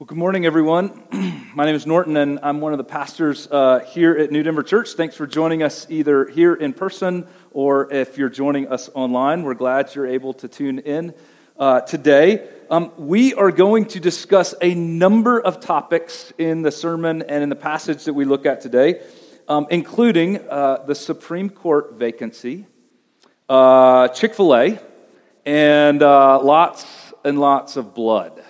Well, good morning, everyone. My name is Norton, and I'm one of the pastors uh, here at New Denver Church. Thanks for joining us either here in person or if you're joining us online. We're glad you're able to tune in uh, today. Um, we are going to discuss a number of topics in the sermon and in the passage that we look at today, um, including uh, the Supreme Court vacancy, uh, Chick fil A, and uh, lots and lots of blood.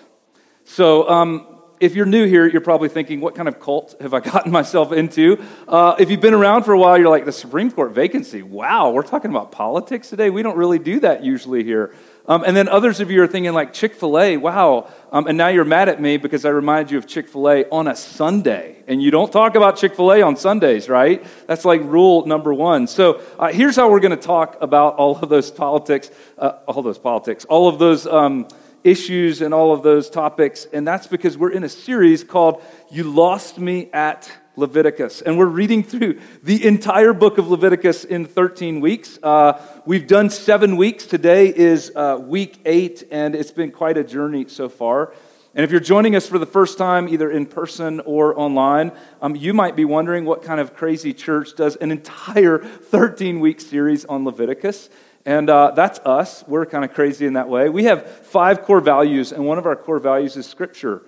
So, um, if you're new here, you're probably thinking, what kind of cult have I gotten myself into? Uh, if you've been around for a while, you're like, the Supreme Court vacancy. Wow, we're talking about politics today? We don't really do that usually here. Um, and then others of you are thinking, like, Chick fil A, wow. Um, and now you're mad at me because I remind you of Chick fil A on a Sunday. And you don't talk about Chick fil A on Sundays, right? That's like rule number one. So uh, here's how we're going to talk about all of those politics, uh, all those politics, all of those. Um, issues and all of those topics. And that's because we're in a series called You Lost Me at Leviticus. And we're reading through the entire book of Leviticus in 13 weeks. Uh, we've done seven weeks. Today is uh, week eight, and it's been quite a journey so far. And if you're joining us for the first time, either in person or online, um, you might be wondering what kind of crazy church does an entire 13 week series on Leviticus. And uh, that's us. We're kind of crazy in that way. We have five core values, and one of our core values is Scripture.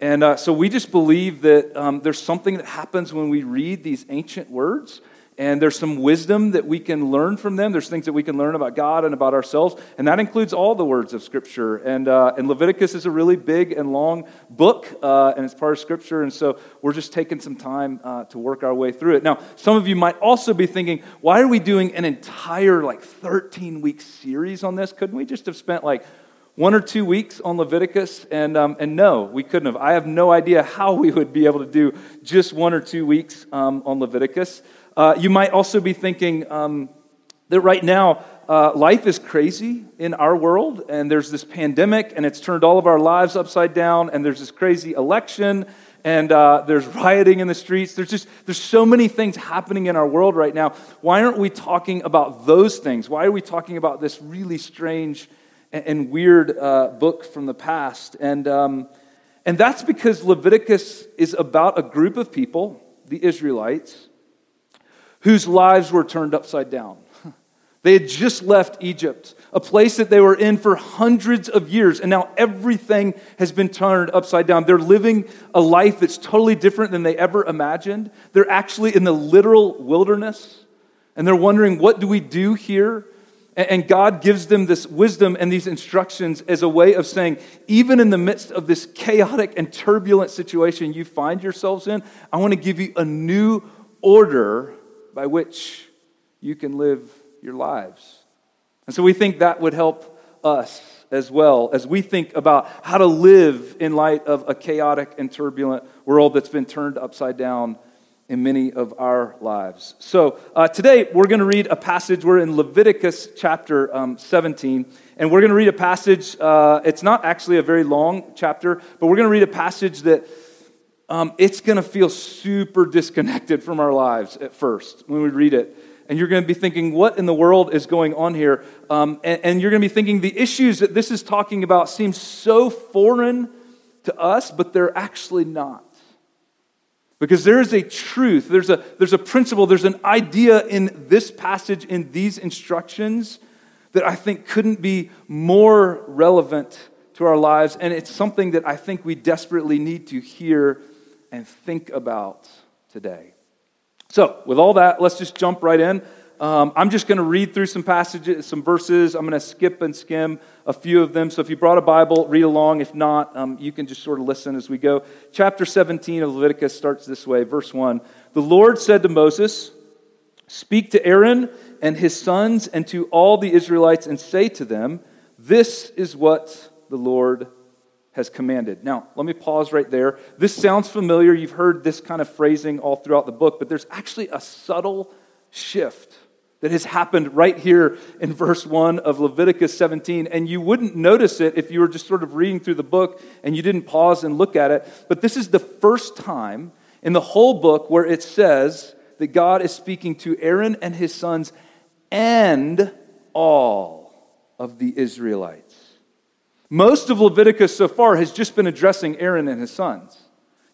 And uh, so we just believe that um, there's something that happens when we read these ancient words and there's some wisdom that we can learn from them. There's things that we can learn about God and about ourselves, and that includes all the words of Scripture. And, uh, and Leviticus is a really big and long book, uh, and it's part of Scripture, and so we're just taking some time uh, to work our way through it. Now, some of you might also be thinking, why are we doing an entire, like, 13 week series on this? Couldn't we just have spent, like, one or two weeks on Leviticus, and, um, and no, we couldn't have. I have no idea how we would be able to do just one or two weeks um, on Leviticus. Uh, you might also be thinking um, that right now, uh, life is crazy in our world, and there's this pandemic, and it's turned all of our lives upside down, and there's this crazy election, and uh, there's rioting in the streets. There's just there's so many things happening in our world right now. Why aren't we talking about those things? Why are we talking about this really strange and, and weird uh, book from the past? And um, and that's because Leviticus is about a group of people, the Israelites, whose lives were turned upside down. They had just left Egypt, a place that they were in for hundreds of years, and now everything has been turned upside down. They're living a life that's totally different than they ever imagined. They're actually in the literal wilderness, and they're wondering, what do we do here? And God gives them this wisdom and these instructions as a way of saying, even in the midst of this chaotic and turbulent situation you find yourselves in, I want to give you a new order by which you can live your lives. And so we think that would help us as well as we think about how to live in light of a chaotic and turbulent world that's been turned upside down in many of our lives. So uh, today we're going to read a passage. We're in Leviticus chapter um, 17, and we're going to read a passage. Uh, it's not actually a very long chapter, but we're going to read a passage that um, it's going to feel super disconnected from our lives at first when we read it. And you're going to be thinking, what in the world is going on here? Um, and, and you're going to be thinking, the issues that this is talking about seem so foreign to us, but they're actually not. Because there is a truth, there's a, there's a principle, there's an idea in this passage, in these instructions, that I think couldn't be more relevant to our lives. And it's something that I think we desperately need to hear and think about today. So, with all that, let's just jump right in. Um, I'm just going to read through some passages, some verses. I'm going to skip and skim a few of them. So, if you brought a Bible, read along. If not, um, you can just sort of listen as we go. Chapter 17 of Leviticus starts this way, verse 1. The Lord said to Moses, Speak to Aaron and his sons and to all the Israelites and say to them, This is what the Lord has commanded. Now, let me pause right there. This sounds familiar. You've heard this kind of phrasing all throughout the book, but there's actually a subtle shift that has happened right here in verse 1 of Leviticus 17. And you wouldn't notice it if you were just sort of reading through the book and you didn't pause and look at it. But this is the first time in the whole book where it says that God is speaking to Aaron and his sons and all of the Israelites. Most of Leviticus so far has just been addressing Aaron and his sons.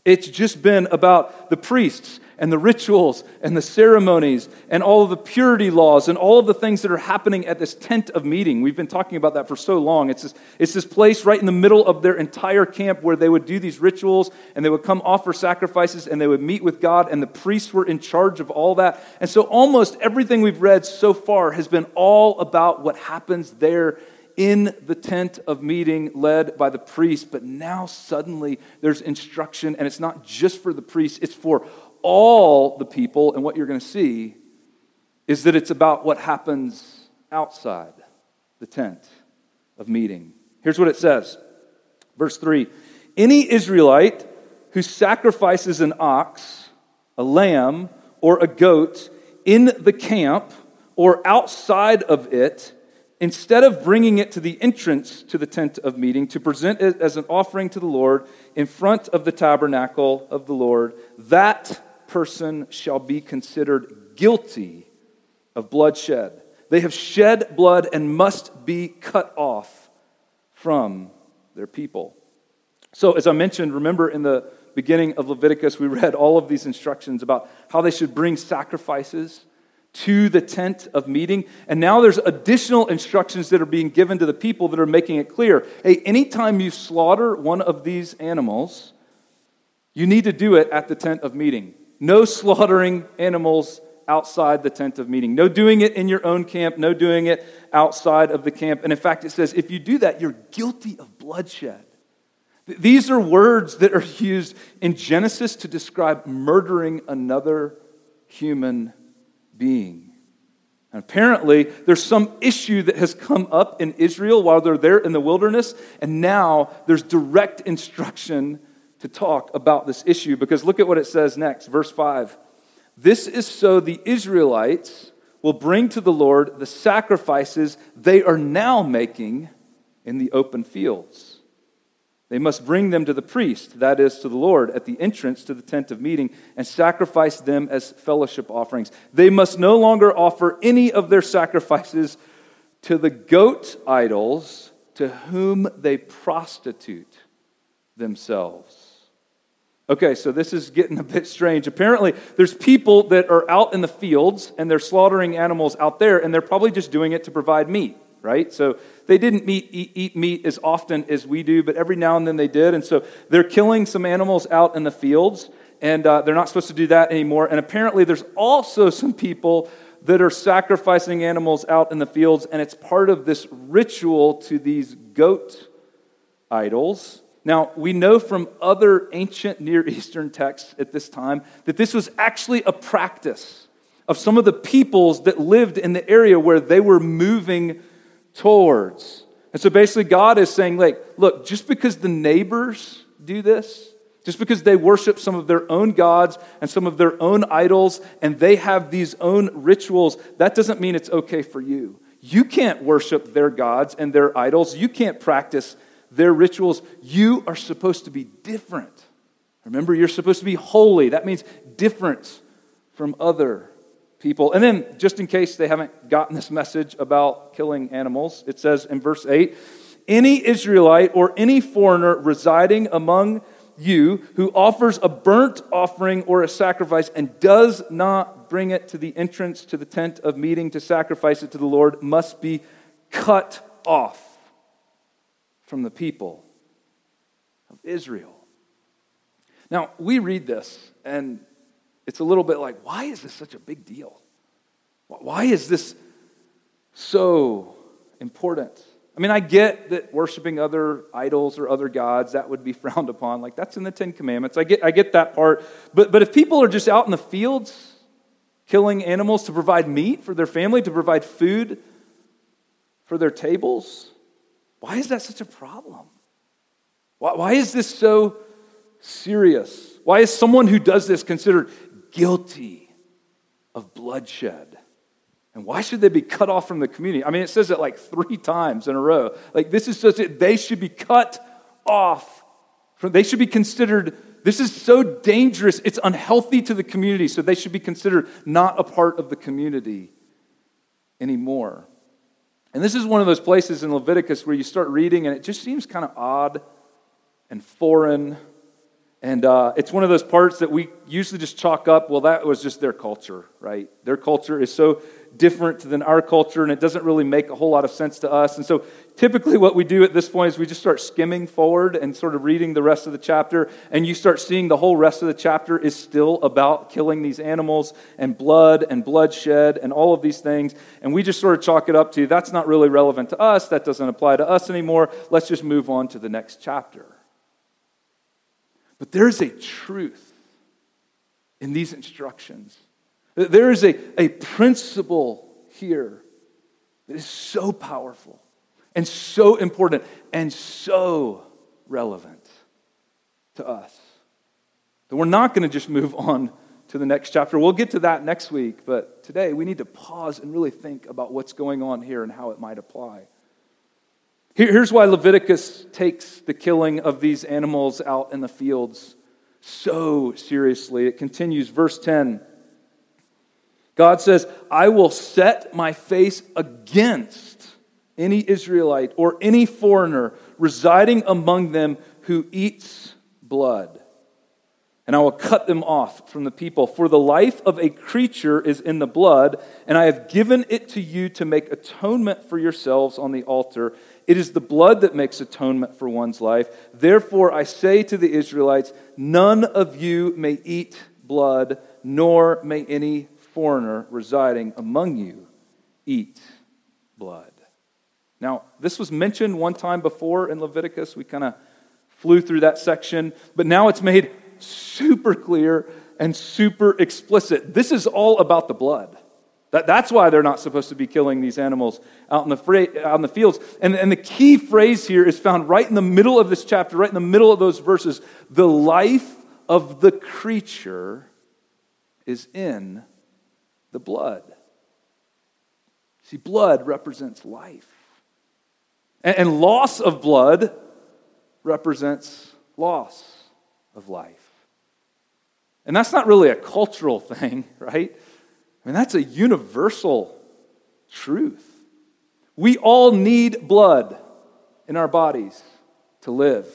It's just been about the priests and the rituals and the ceremonies and all of the purity laws and all of the things that are happening at this tent of meeting. We've been talking about that for so long. It's this, it's this place right in the middle of their entire camp where they would do these rituals and they would come offer sacrifices and they would meet with God, and the priests were in charge of all that. And so almost everything we've read so far has been all about what happens there in the tent of meeting led by the priest, but now suddenly there's instruction, and it's not just for the priest, it's for all the people. And what you're going to see is that it's about what happens outside the tent of meeting. Here's what it says Verse 3 Any Israelite who sacrifices an ox, a lamb, or a goat in the camp or outside of it, instead of bringing it to the entrance to the tent of meeting to present it as an offering to the Lord in front of the tabernacle of the Lord, that person shall be considered guilty of bloodshed. They have shed blood and must be cut off from their people. So, as I mentioned, remember in the beginning of Leviticus, we read all of these instructions about how they should bring sacrifices to the tent of meeting. And now there's additional instructions that are being given to the people that are making it clear hey, anytime you slaughter one of these animals, you need to do it at the tent of meeting. No slaughtering animals outside the tent of meeting. No doing it in your own camp. No doing it outside of the camp. And in fact, it says if you do that, you're guilty of bloodshed. These are words that are used in Genesis to describe murdering another human being. And apparently, there's some issue that has come up in Israel while they're there in the wilderness, and now there's direct instruction to talk about this issue because look at what it says next, verse 5. This is so the Israelites will bring to the Lord the sacrifices they are now making in the open fields. They must bring them to the priest, that is, to the Lord, at the entrance to the tent of meeting, and sacrifice them as fellowship offerings. They must no longer offer any of their sacrifices to the goat idols to whom they prostitute themselves. Okay, so this is getting a bit strange. Apparently, there's people that are out in the fields and they're slaughtering animals out there, and they're probably just doing it to provide meat right? So they didn't meet, eat, eat, meat as often as we do, but every now and then they did. And so they're killing some animals out in the fields, and uh, they're not supposed to do that anymore. And apparently, there's also some people that are sacrificing animals out in the fields, and it's part of this ritual to these goat idols. Now, we know from other ancient Near Eastern texts at this time that this was actually a practice of some of the peoples that lived in the area where they were moving towards. And so basically, God is saying, like, look, just because the neighbors do this, just because they worship some of their own gods and some of their own idols, and they have these own rituals, that doesn't mean it's okay for you. You can't worship their gods and their idols. You can't practice their rituals. You are supposed to be different. Remember, you're supposed to be holy. That means different from other people. And then, just in case they haven't gotten this message about killing animals, it says in verse 8 Any Israelite or any foreigner residing among you who offers a burnt offering or a sacrifice and does not bring it to the entrance to the tent of meeting to sacrifice it to the Lord must be cut off from the people of Israel. Now, we read this and it's a little bit like, why is this such a big deal? Why is this so important? I mean, I get that worshiping other idols or other gods, that would be frowned upon. Like, that's in the Ten Commandments. I get, I get that part. But, but if people are just out in the fields killing animals to provide meat for their family, to provide food for their tables, why is that such a problem? Why, why is this so serious? Why is someone who does this considered guilty of bloodshed. And why should they be cut off from the community? I mean, it says it like three times in a row. Like, this is just it. They should be cut off. From, they should be considered, this is so dangerous. It's unhealthy to the community. So they should be considered not a part of the community anymore. And this is one of those places in Leviticus where you start reading and it just seems kind of odd and foreign. And uh, it's one of those parts that we usually just chalk up, well, that was just their culture, right? Their culture is so different than our culture, and it doesn't really make a whole lot of sense to us. And so typically, what we do at this point is we just start skimming forward and sort of reading the rest of the chapter, and you start seeing the whole rest of the chapter is still about killing these animals and blood and bloodshed and all of these things. And we just sort of chalk it up to that's not really relevant to us, that doesn't apply to us anymore. Let's just move on to the next chapter. But there's a truth in these instructions there is a, a principle here that is so powerful and so important and so relevant to us that we're not going to just move on to the next chapter. We'll get to that next week, but today we need to pause and really think about what's going on here and how it might apply. Here's why Leviticus takes the killing of these animals out in the fields so seriously. It continues, verse 10. God says, I will set my face against any Israelite or any foreigner residing among them who eats blood. And I will cut them off from the people. For the life of a creature is in the blood, and I have given it to you to make atonement for yourselves on the altar. It is the blood that makes atonement for one's life. Therefore, I say to the Israelites, none of you may eat blood, nor may any foreigner residing among you eat blood. Now, this was mentioned one time before in Leviticus. We kind of flew through that section, but now it's made super clear and super explicit. This is all about the blood. That, that's why they're not supposed to be killing these animals out in the, fra- out in the fields. And, and the key phrase here is found right in the middle of this chapter, right in the middle of those verses. The life of the creature is in the blood. See, blood represents life. And, and loss of blood represents loss of life. And that's not really a cultural thing, right? I mean, that's a universal truth. We all need blood in our bodies to live.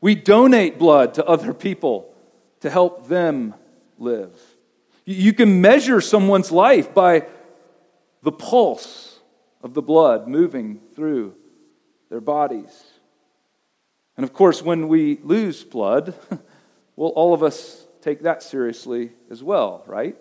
We donate blood to other people to help them live. You can measure someone's life by the pulse of the blood moving through their bodies. And of course, when we lose blood, well, all of us take that seriously as well, right?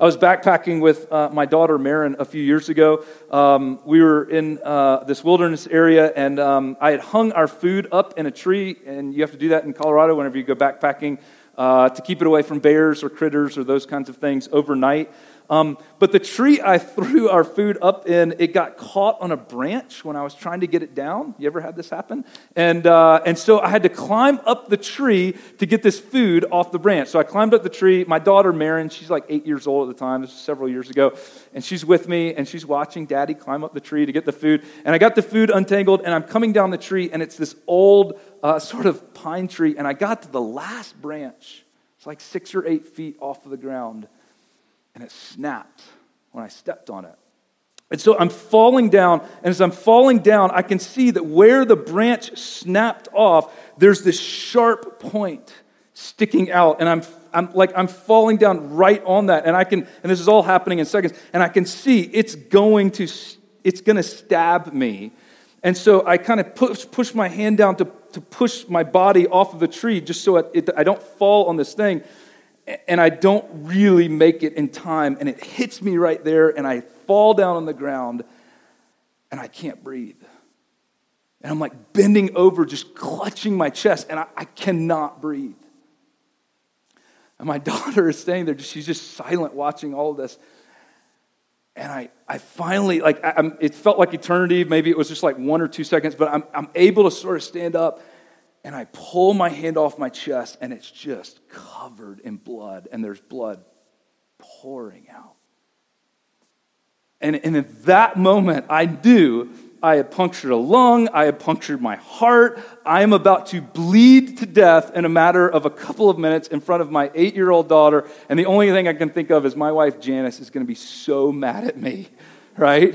I was backpacking with uh, my daughter Marin a few years ago. Um, we were in uh, this wilderness area, and um, I had hung our food up in a tree. And you have to do that in Colorado whenever you go backpacking uh, to keep it away from bears or critters or those kinds of things overnight. Um, but the tree I threw our food up in, it got caught on a branch when I was trying to get it down. You ever had this happen? And, uh, and so I had to climb up the tree to get this food off the branch. So I climbed up the tree. My daughter, Marin, she's like eight years old at the time. This was several years ago. And she's with me and she's watching daddy climb up the tree to get the food. And I got the food untangled and I'm coming down the tree and it's this old uh, sort of pine tree. And I got to the last branch. It's like six or eight feet off of the ground and it snapped when I stepped on it. And so I'm falling down, and as I'm falling down, I can see that where the branch snapped off, there's this sharp point sticking out, and I'm, I'm like I'm falling down right on that, and I can, and this is all happening in seconds, and I can see it's going to, it's going to stab me, and so I kind of push, push my hand down to, to push my body off of the tree, just so it, it, I don't fall on this thing and I don't really make it in time, and it hits me right there, and I fall down on the ground, and I can't breathe. And I'm like bending over, just clutching my chest, and I, I cannot breathe. And my daughter is staying there, she's just silent watching all of this. And I, I finally, like, I, it felt like eternity. Maybe it was just like one or two seconds, but I'm, I'm able to sort of stand up and I pull my hand off my chest, and it's just covered in blood, and there's blood pouring out. And, and in that moment, I knew I had punctured a lung, I had punctured my heart. I am about to bleed to death in a matter of a couple of minutes in front of my eight year old daughter. And the only thing I can think of is my wife Janice is going to be so mad at me, right?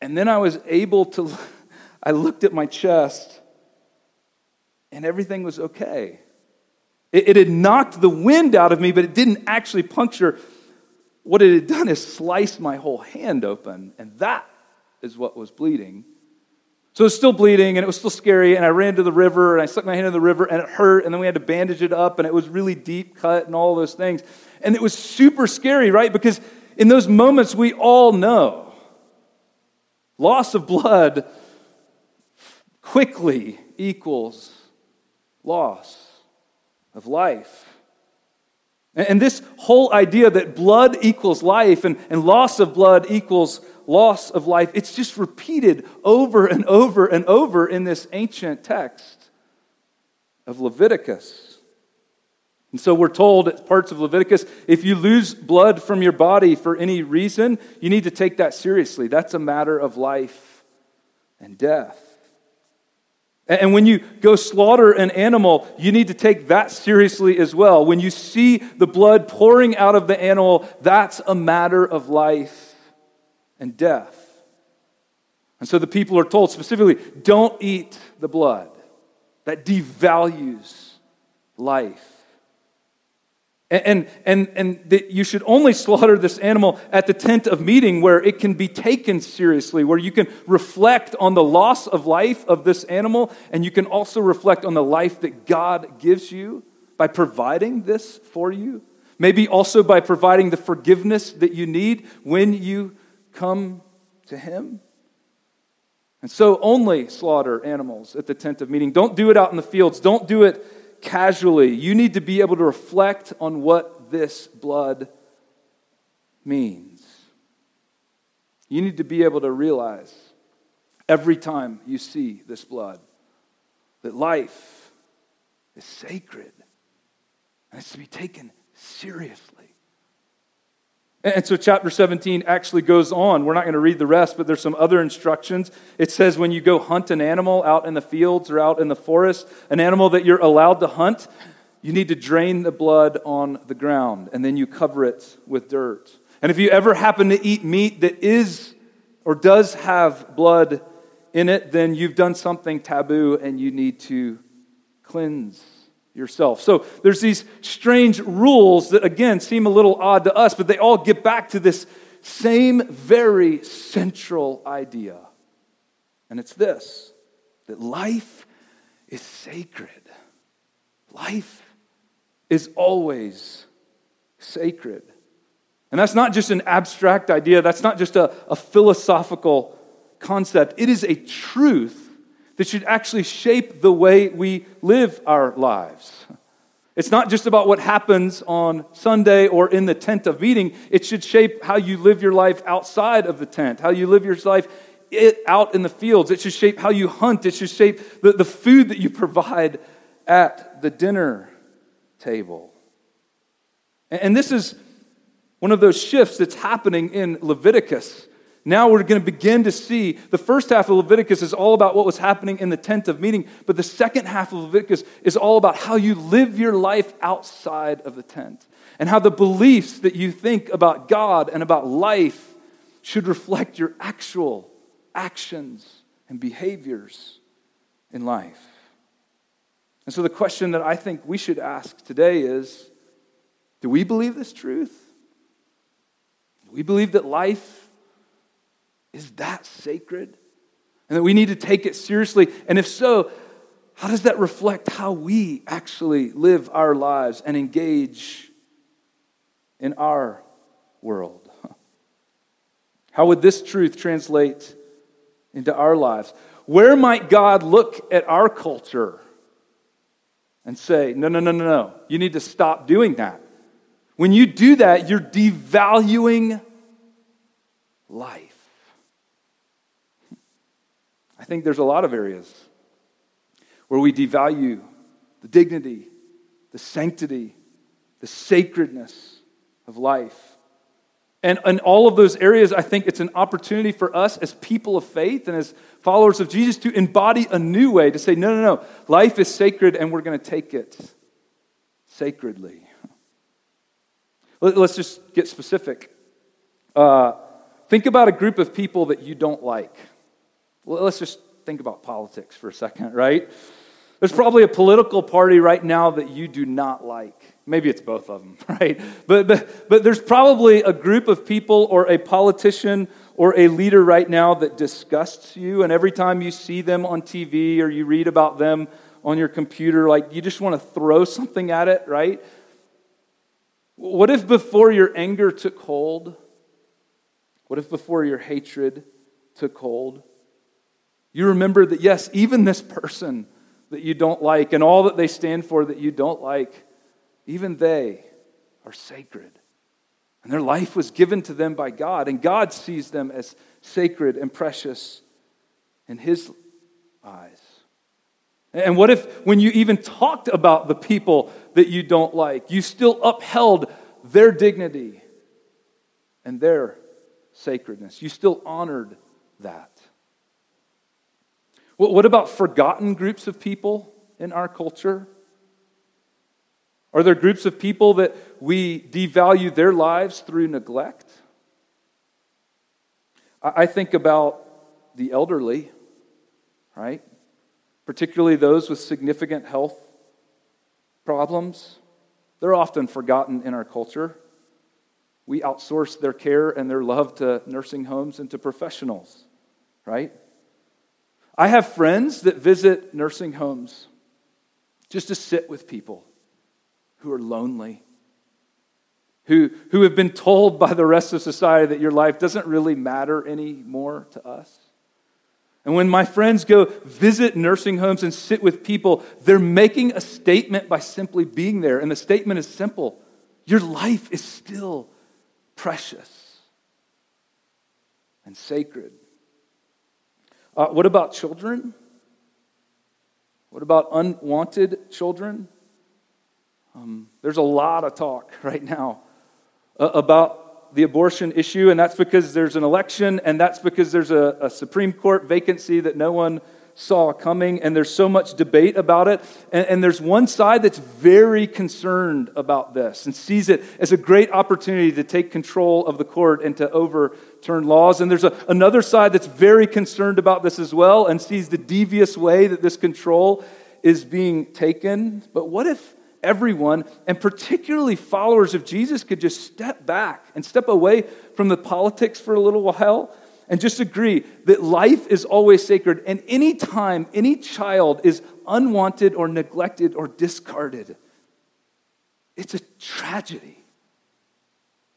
And then I was able to, I looked at my chest and everything was okay. It, it, had knocked the wind out of me, but it didn't actually puncture. What it had done is sliced my whole hand open, and that is what was bleeding. So it was still bleeding and it was still scary. And I ran to the river and I stuck my hand in the river and it hurt. And then we had to bandage it up and it was really deep cut and all those things. And it was super scary, right? Because in those moments, we all know loss of blood quickly equals loss of life. And this whole idea that blood equals life and, and loss of blood equals loss of life, it's just repeated over and over and over in this ancient text of Leviticus. And so we're told at parts of Leviticus if you lose blood from your body for any reason, you need to take that seriously. That's a matter of life and death. And when you go slaughter an animal, you need to take that seriously as well. When you see the blood pouring out of the animal, that's a matter of life and death. And so the people are told specifically don't eat the blood. That devalues life. And, and, and that you should only slaughter this animal at the tent of meeting where it can be taken seriously, where you can reflect on the loss of life of this animal, and you can also reflect on the life that God gives you by providing this for you. Maybe also by providing the forgiveness that you need when you come to him. And so only slaughter animals at the tent of meeting. Don't do it out in the fields. Don't do it casually. You need to be able to reflect on what this blood means. You need to be able to realize every time you see this blood that life is sacred and it's to be taken seriously. And so, chapter 17 actually goes on. We're not going to read the rest, but there's some other instructions. It says when you go hunt an animal out in the fields or out in the forest, an animal that you're allowed to hunt, you need to drain the blood on the ground and then you cover it with dirt. And if you ever happen to eat meat that is or does have blood in it, then you've done something taboo and you need to cleanse yourself. So there's these strange rules that, again, seem a little odd to us, but they all get back to this same very central idea. And it's this that life is sacred. Life is always sacred. And that's not just an abstract idea, that's not just a, a philosophical concept. It is a truth that should actually shape the way we live our lives. It's not just about what happens on Sunday or in the tent of meeting. It should shape how you live your life outside of the tent, how you live your life out in the fields. It should shape how you hunt. It should shape the, the food that you provide at the dinner table. And this is one of those shifts that's happening in Leviticus now we're going to begin to see the first half of Leviticus is all about what was happening in the tent of meeting, but the second half of Leviticus is all about how you live your life outside of the tent and how the beliefs that you think about God and about life should reflect your actual actions and behaviors in life. And so the question that I think we should ask today is do we believe this truth? Do we believe that life is that sacred? And that we need to take it seriously? And if so, how does that reflect how we actually live our lives and engage in our world? How would this truth translate into our lives? Where might God look at our culture and say, no, no, no, no, no, you need to stop doing that? When you do that, you're devaluing life. I think there's a lot of areas where we devalue the dignity, the sanctity, the sacredness of life. And in all of those areas, I think it's an opportunity for us as people of faith and as followers of Jesus to embody a new way to say, no, no, no, life is sacred and we're going to take it sacredly. Let's just get specific. Uh, think about a group of people that you don't like. Well, let's just think about politics for a second, right? There's probably a political party right now that you do not like. Maybe it's both of them, right? But, but, but there's probably a group of people or a politician or a leader right now that disgusts you. And every time you see them on TV or you read about them on your computer, like you just want to throw something at it, right? What if before your anger took hold, what if before your hatred took hold, you remember that, yes, even this person that you don't like and all that they stand for that you don't like, even they are sacred. And their life was given to them by God, and God sees them as sacred and precious in His eyes. And what if, when you even talked about the people that you don't like, you still upheld their dignity and their sacredness? You still honored that. What about forgotten groups of people in our culture? Are there groups of people that we devalue their lives through neglect? I think about the elderly, right? Particularly those with significant health problems. They're often forgotten in our culture. We outsource their care and their love to nursing homes and to professionals, right? I have friends that visit nursing homes just to sit with people who are lonely, who, who have been told by the rest of society that your life doesn't really matter anymore to us. And when my friends go visit nursing homes and sit with people, they're making a statement by simply being there. And the statement is simple your life is still precious and sacred. Uh, what about children? What about unwanted children? Um, there's a lot of talk right now uh, about the abortion issue, and that's because there's an election, and that's because there's a, a Supreme Court vacancy that no one saw coming, and there's so much debate about it. And, and, there's one side that's very concerned about this and sees it as a great opportunity to take control of the court and to overturn laws. And there's a, another side that's very concerned about this as well and sees the devious way that this control is being taken. But what if everyone, and particularly followers of Jesus, could just step back and step away from the politics for a little while and just agree that life is always sacred. And anytime any child is unwanted or neglected or discarded, it's a tragedy.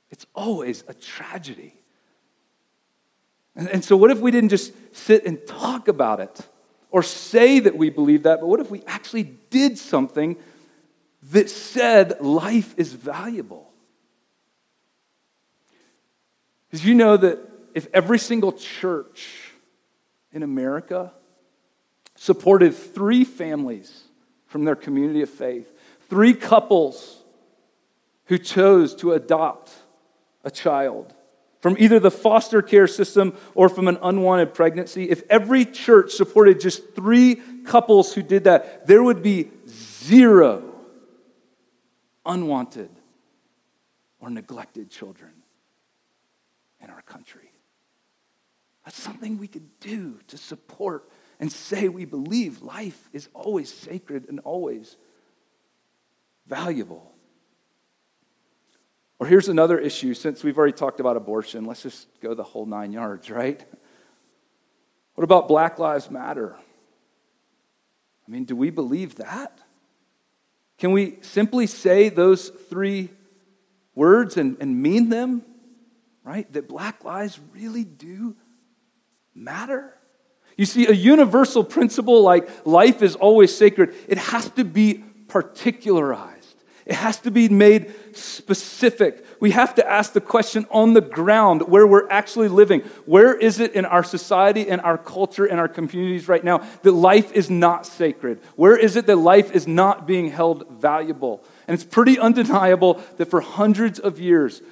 It's always a tragedy. And, and so, what if we didn't just sit and talk about it or say that we believe that, but what if we actually did something that said life is valuable? Because you know that if every single church in America supported three families from their community of faith, three couples who chose to adopt a child from either the foster care system or from an unwanted pregnancy, if every church supported just three couples who did that, there would be zero unwanted or neglected children in our country. That's something we could do to support and say we believe life is always sacred and always valuable. Or here's another issue since we've already talked about abortion. Let's just go the whole nine yards, right? What about Black Lives Matter? I mean, do we believe that? Can we simply say those three words and, and mean them? Right? That black lives really do matter? You see, a universal principle like life is always sacred, it has to be particularized. It has to be made specific. We have to ask the question on the ground where we're actually living. Where is it in our society and our culture and our communities right now that life is not sacred? Where is it that life is not being held valuable? And it's pretty undeniable that for hundreds of years,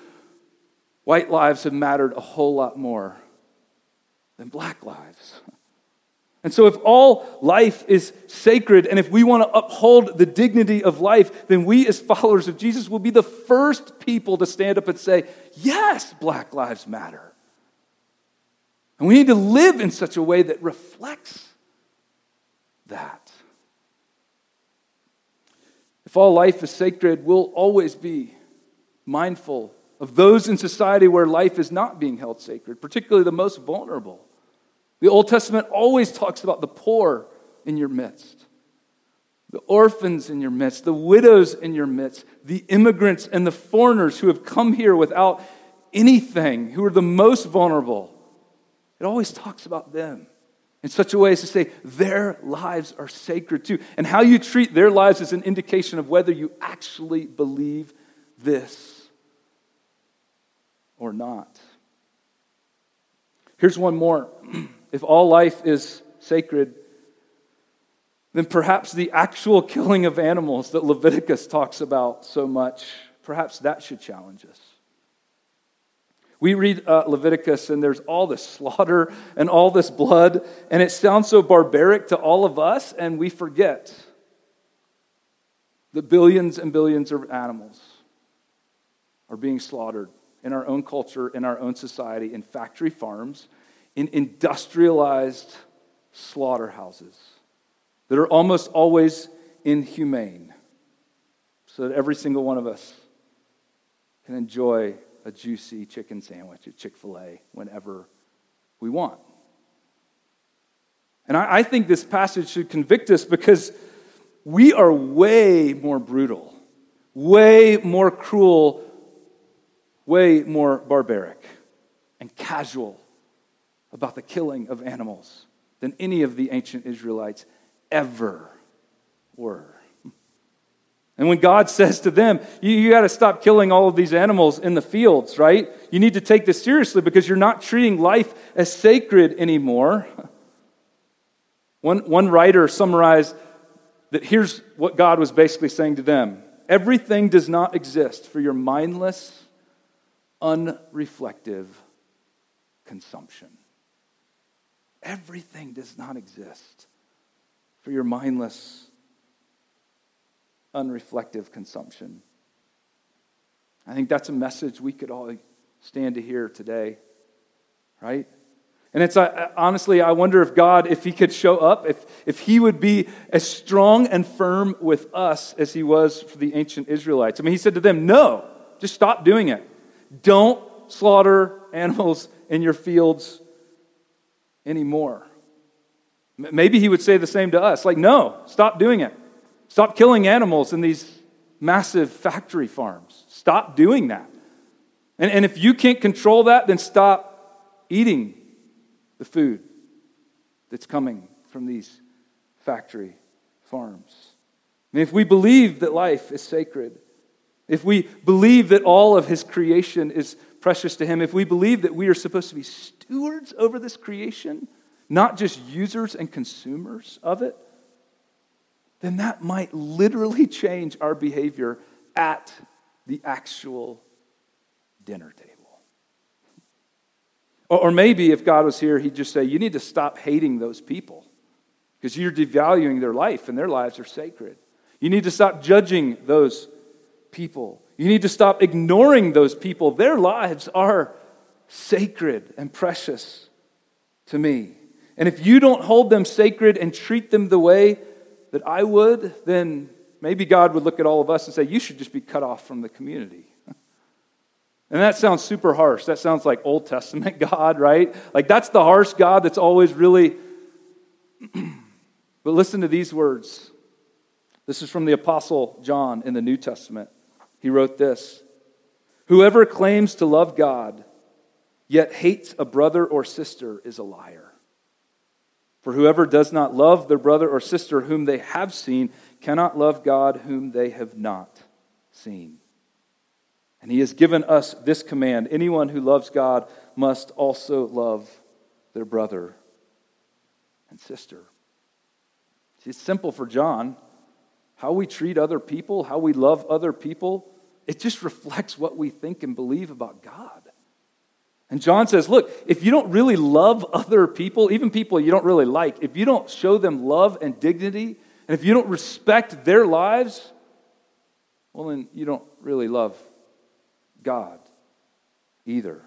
white lives have mattered a whole lot more than black lives. And so, if all life is sacred and if we want to uphold the dignity of life, then we, as followers of Jesus, will be the first people to stand up and say, Yes, Black Lives Matter. And we need to live in such a way that reflects that. If all life is sacred, we'll always be mindful of those in society where life is not being held sacred, particularly the most vulnerable. The Old Testament always talks about the poor in your midst, the orphans in your midst, the widows in your midst, the immigrants and the foreigners who have come here without anything, who are the most vulnerable. It always talks about them in such a way as to say their lives are sacred too. And how you treat their lives is an indication of whether you actually believe this or not. Here's one more. If all life is sacred, then perhaps the actual killing of animals that Leviticus talks about so much, perhaps that should challenge us. We read uh, Leviticus and there's all this slaughter and all this blood, and it sounds so barbaric to all of us, and we forget that billions and billions of animals are being slaughtered in our own culture, in our own society, in factory farms, in industrialized slaughterhouses that are almost always inhumane, so that every single one of us can enjoy a juicy chicken sandwich at Chick fil A whenever we want. And I, I, think this passage should convict us because we are way more brutal, way more cruel, way more barbaric and casual about the killing of animals than any of the ancient Israelites ever were. And when God says to them, you, you got to stop killing all of these animals in the fields, right? You need to take this seriously because you're not treating life as sacred anymore. One, one writer summarized that here's what God was basically saying to them everything does not exist for your mindless, unreflective consumption. Everything does not exist for your mindless, unreflective consumption. I think that's a message we could all stand to hear today, right? And it's uh, honestly, I wonder if God, if He could show up, if, if He would be as strong and firm with us as He was for the ancient Israelites. I mean, He said to them, No, just stop doing it. Don't slaughter animals in your fields anymore. Maybe He would say the same to us like, No, stop doing it. Stop killing animals in these massive factory farms. Stop doing that. And, and if you can't control that, then stop eating the food that's coming from these factory farms. If we believe that life is sacred, if we believe that all of his creation is precious to him, if we believe that we are supposed to be stewards over this creation, not just users and consumers of it, then that might literally change our behavior at the actual dinner table. Or, maybe if God was here, he'd just say, You need to stop hating those people because you're devaluing their life and their lives are sacred. You need to stop judging those people. You need to stop ignoring those people. Their lives are sacred and precious to me. And if you don't hold them sacred and treat them the way that I would, then maybe God would look at all of us and say, You should just be cut off from the community. And that sounds super harsh. That sounds like Old Testament God, right? Like that's the harsh God that's always really. but listen to these words. This is from the Apostle John in the New Testament. He wrote this Whoever claims to love God, yet hates a brother or sister, is a liar. For whoever does not love their brother or sister whom they have seen cannot love God whom they have not seen. And he has given us this command anyone who loves God must also love their brother and sister. See, it's simple for John. How we treat other people, how we love other people, it just reflects what we think and believe about God. And John says, look, if you don't really love other people, even people you don't really like, if you don't show them love and dignity, and if you don't respect their lives, well, then you don't really love God either.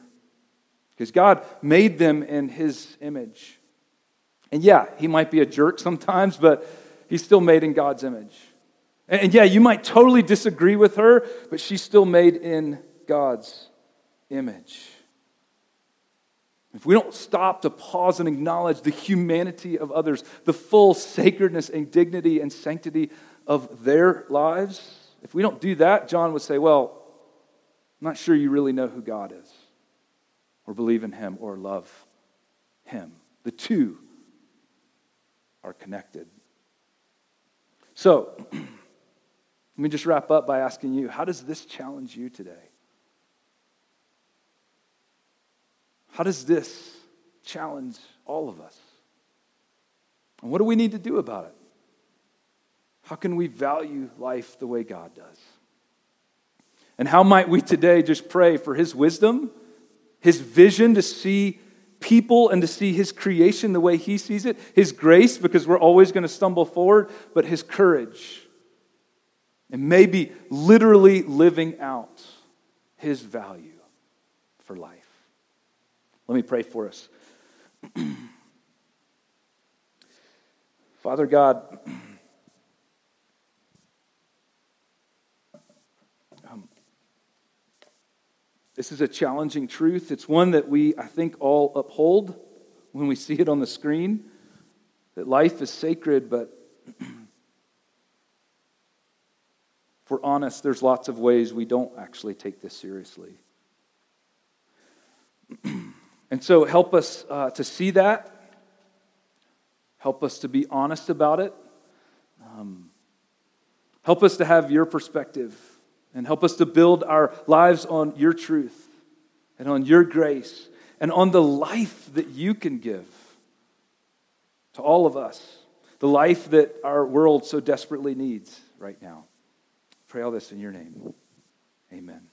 Because God made them in his image. And yeah, he might be a jerk sometimes, but he's still made in God's image. And yeah, you might totally disagree with her, but she's still made in God's image. If we don't stop to pause and acknowledge the humanity of others, the full sacredness and dignity and sanctity of their lives, if we don't do that, John would say, Well, I'm not sure you really know who God is, or believe in Him, or love Him. The two are connected. So, let me just wrap up by asking you how does this challenge you today? How does this challenge all of us? And what do we need to do about it? How can we value life the way God does? And how might we today just pray for His wisdom, His vision to see people and to see His creation the way He sees it, His grace, because we're always going to stumble forward, but His courage, and maybe literally living out His value for life. Let me pray for us. Father God, um, this is a challenging truth. It's one that we, I think, all uphold when we see it on the screen that life is sacred, but we're honest, there's lots of ways we don't actually take this seriously. And so help us uh, to see that. Help us to be honest about it. Um, help us to have your perspective. And help us to build our lives on your truth and on your grace and on the life that you can give to all of us. The life that our world so desperately needs right now. Pray all this in your name. Amen.